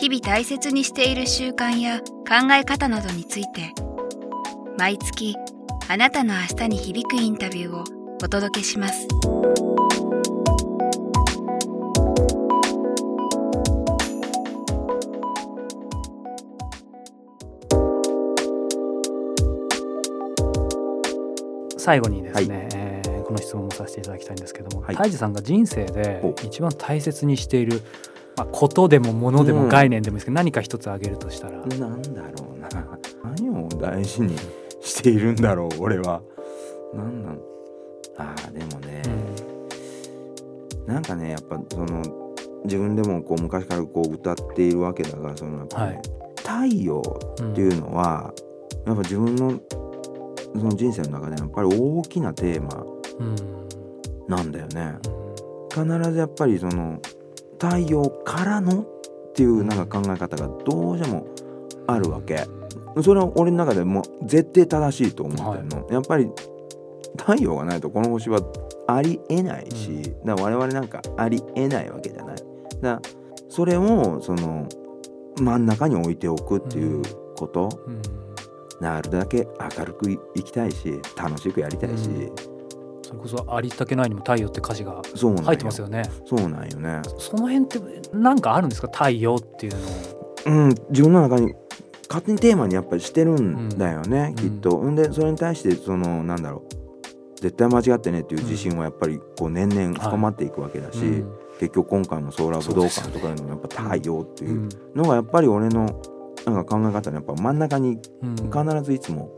日々大切にしている習慣や考え方などについて毎月あなたの明日に響くインタビューをお届けします。最後にですね、はい。えーこの質問もさせていただきたいんですけども、はい。泰治さんが人生でお一番大切にしている、まあ、ことでも物でもうん。概念でもいいですけど、何か一つ挙げるとしたら、なんだろうな。何を大事にしているんだろう俺は。なんなん？あーでもね、なんかねやっぱその自分でもこう昔からこう歌っているわけだがそのやっぱね、はい。太陽うんっていうのは、やっぱ自分のその人生の中でやっぱり大きなテーマうん。なんだよね。必ずやっぱりその太陽からのっていうなんか考え方がどうしてもあるわけ。それは俺の中でもう絶対正しいと思ってるの、やっぱり太陽がないとこの星はありえないし、だから我々なんかありえないわけじゃない。だそれをその真ん中に置いておくっていうこと、うん。なるだけ明るくい生きたいし楽しくやりたいし、うんそれこそ「ありったけない」にも「太陽」って歌詞が入ってますよね。そうなんよね。その辺って何かあるんですか？太陽っていうの。うん自分の中に勝手にテーマにやっぱりしてるんだよね、うん。きっと。ん。でそれに対してそのなんだろう絶対間違ってねっていう自信はやっぱりこう年々深まっていくわけだし、うん結局今回もソーラー武道館とかいうのもやっぱ太陽っていううんのがやっぱり俺のなんか考え方のやっぱ真ん中にうん。必ずいつも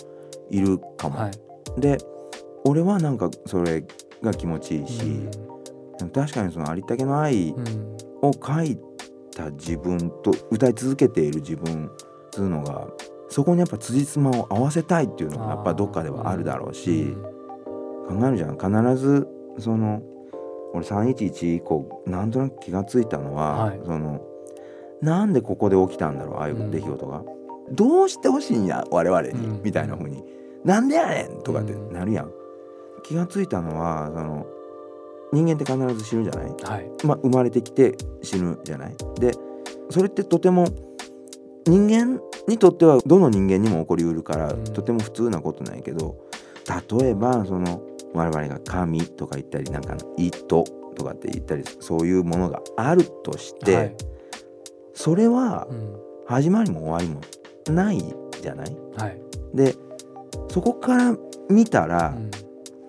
いるかも。はい。で俺はなんかそれが気持ちいいし、うん。確かにそのありったけの愛うん。を書いた自分と歌い続けている自分っていうのがそこにやっぱ辻褄を合わせたいっていうのがやっぱどっかではあるだろうし、考えるじゃん。必ずその俺311以降なんとなく気がついたのは、はい。そのなんでここで起きたんだろうああいううん。出来事が、どうしてほしいんや我々に、うん。みたいな風に。なんでやねんとかってうん。なるやん、気がついたのはその人間って必ず死ぬじゃない？はい。まあ、生まれてきて死ぬじゃない？でそれってとても人間にとってはどの人間にも起こりうるから、うん。とても普通なことなんやけど例えばその我々が神とか言ったりなんかの糸とかって言ったりそういうものがあるとして、はい。それはうん。始まりも終わりもないじゃない？はい。でそこから見たら、うん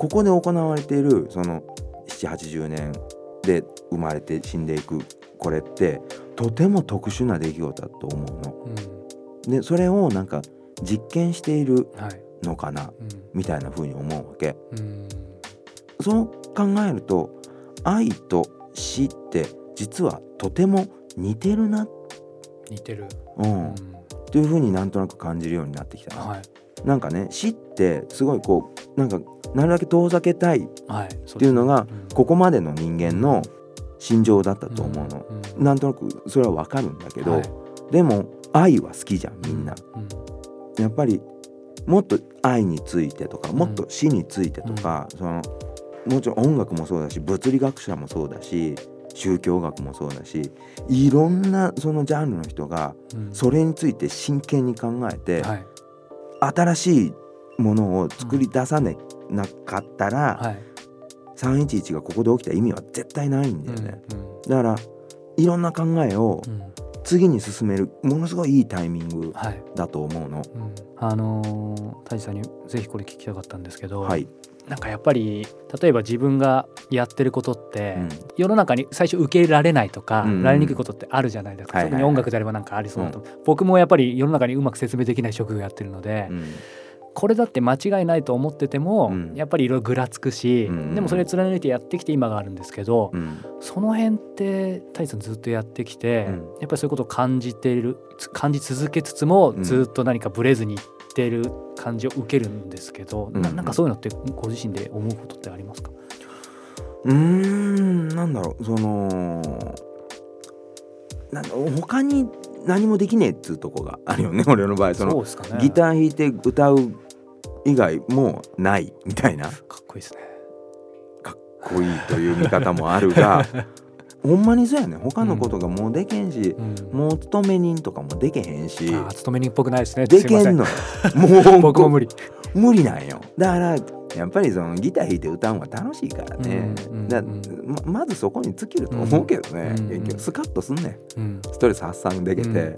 ここで行われているその780年で生まれて死んでいくこれってとても特殊な出来事だと思うの。うん。でそれをなんか実験しているはい。のかなうん。みたいな風に思うわけ。うん。そう考えると愛と死って実はとても似てるな、似てる。うん。うん。という風になんとなく感じるようになってきたな。はいなんかね死ってすごいこうなんかなるだけ遠ざけたいっはいていうのがうん。ここまでの人間の心情だったと思うの。なんとなくそれはわかるんだけど、はい。でも愛は好きじゃんみんな。うん。やっぱりもっと愛についてとかもっと死についてとか、そのもちろん音楽もそうだし物理学者もそうだし宗教学もそうだしいろんなそのジャンルの人がうん。それについて真剣に考えて、はい新しいものを作り出さねなかったら、はい。311がここで起きた意味は絶対ないんだよね。うんだからいろんな考えをうん。うん次に進めるものすごいいいタイミングはい。だと思うの。うん。あのータジさんにぜひこれ聞きたかったんですけど、はい、なんかやっぱり例えば自分がやってることって、うん。世の中に最初受け入れられないとか、うん。られにくいことってあるじゃないですか、はいはいはい。特に音楽であればなんかありそうだと、僕もやっぱり世の中にうまく説明できない職業やってるので、うん。これだって間違いないと思ってても、うん。やっぱりいろいろぐらつくし、うん。でもそれ貫いてやってきて今があるんですけど、うん。その辺って太一さんずっとやってきて、うん。やっぱりそういうことを感じているつ感じ続けつつもうん。ずっと何かブレずにいってる感じを受けるんですけど、うんななんかそういうのってご自身で思うことってありますか、うーんなんだろうそのなんだ他に何もできねえっつうとこがあるよね俺の場合。そのね。ギター弾いて歌う以外もうないみたいな。かっこいいですね。こいいという見方もあるが ほんまにそうやね他のことがもうでけんし、うん。もう勤め人とかもでけへんし。勤め人っぽくないですね。ですいません。けんのよもう僕も無理。無理なんよ。だからやっぱりそのギター弾いて歌うのが楽しいからね、うんうんだうん。ままずそこに尽きると思うけどね、うん結局スカッとすんねん。うん。ストレス発散できて、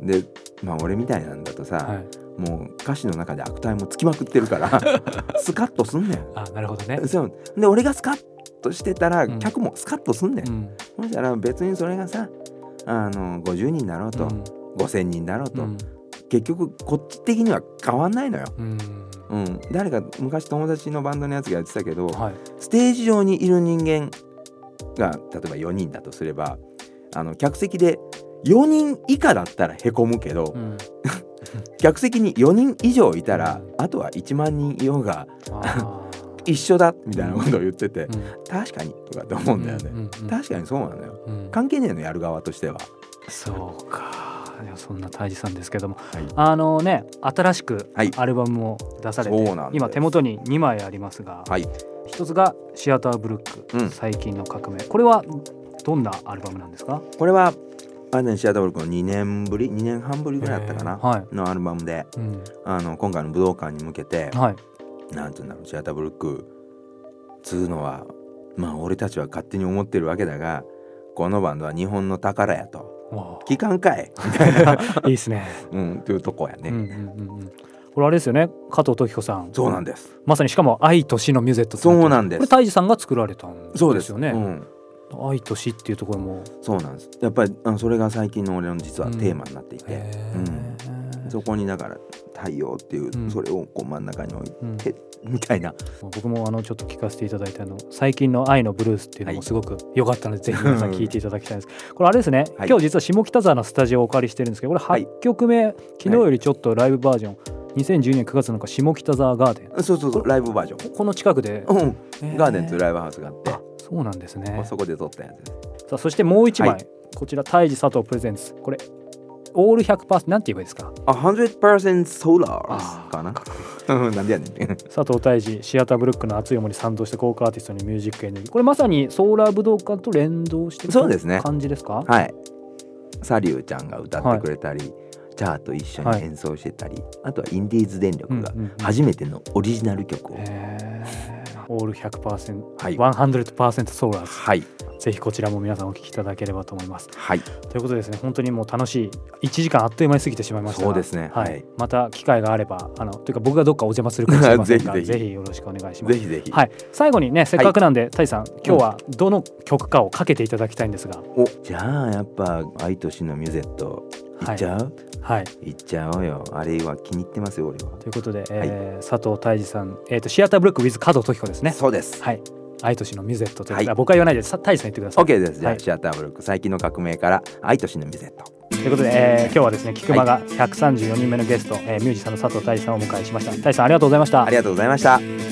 でまあ俺みたいなんだとさ、はい、もう歌詞の中で悪態もつきまくってるから スカッとすんねん。あなるほどね。そう。で俺がスカッとしてたらうん。客もスカッとすんねん、うんそしたら別にそれがさあの50人だろうと、うん。5,000人だろうと、うん。結局こっち的には変わんないのよ。うん。うん、誰か昔友達のバンドのやつがやってたけど、はい。ステージ上にいる人間が例えば4人だとすればあの客席で4人以下だったらへこむけど、うん。客席に4人以上いたら、うん。あとは1万人いようがあ一緒だみたいなことを言ってて、ーうん。確かにとかって思うんだよね、うんうんうん。確かにそうなのよ。うん。関係ねえのやる側としては。そうか。そんな泰治さんですけども、はい。あのね新しくはい。アルバムも出されて、そうなんです。今手元に2枚ありますが、はい。一つがシアターブルック、うん。最近の革命。これはどんなアルバムなんですか？これはあれねシアターブルックの2年ぶり？2年半ぶりぐらいだったかな、のアルバムでうん。あの今回の武道館に向けてはいなんていうんだろうシアターブルックつうのはまあ俺たちは勝手に思ってるわけだがこのバンドは日本の宝やと。わ聞かんかい。あ いいですね、うんっていうとこやね、うんうんうんうん。これあれですよね。加藤時子さん。そうなんです。まさにしかも愛と死のミュゼットそうなんです。これ泰治さんが作られたんですよね。そうです。うん。愛と死っていうところも。そうなんです。やっぱりあのそれが最近の俺の実はテーマになっていて、へーそこにだから太陽っていう、うん。それをこう真ん中に置いうん。てみたいな。僕もあのちょっと聞かせていただいたの最近の「愛のブルース」っていうのもすごく良かったので、ぜひ皆さん聞いていただきたいんです。これあれですね、はい。今日実は下北沢のスタジオをお借りしてるんですけどこれはい。8曲目、昨日よりちょっとライブバージョン、2012年9月の日下北沢ガーデン。そうそうそうライブバージョン。この近くで、うん、えー。ガーデンというライブハウスがあって、あそうなんですね。そこで撮ったやつさあそしてもう一枚、はい。こちら泰治佐藤プレゼンツ。これオール100%なんて言えばいいですか？あ100%ソーラあー。かな？うんなんでやねん。佐藤泰治シアターブルックの熱い思いに賛同した豪華アーティストにミュージックエネルギーこれまさにソーラー武道館と連動してるそうですね。感じですか？はい。サリューちゃんが歌ってくれたり、チャーと一緒に演奏してたり、あとはインディーズ電力がうんうんうん。初めてのオリジナル曲を、へーオール100%、はい。100%ソーラーズ。はい。ぜひこちらも皆さんお聞きいただければと思います。はい。ということでですね本当にもう楽しい1時間あっという間に過ぎてしまいましたがそうですね。はい。はい。また機会があればあのというか僕がどっかお邪魔するかもしれませんが ぜひよろしくお願いします。ぜひぜひ、はい、最後にねせっかくなんで、タイさん今日はどの曲かをかけていただきたいんですが、おじゃあやっぱ愛と死のミュゼットい。っちゃう、はい、い、っちゃおうよ。あれは気に入ってますよ俺は。ということで、えー佐藤泰治さん、えー、とシアターブルック with 加藤時子ですね。そうです。はい、愛と死のミュゼットということで、はい。あ僕は言わないでさ泰治さん言ってください。OK です。じゃあ、はい。シアターブルック最近の革命から愛と死のミュゼット。ということで、えー今日はですね菊間が134人目のゲスト、えーミュージシャンの佐藤泰治さんをお迎えしました。泰治さんありがとうございました。あり。がとうございました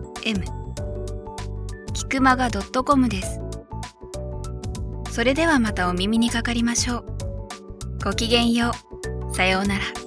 .com キクマガ .com です。それではまたお耳にかかりましょう。ごきげんよう。さようなら。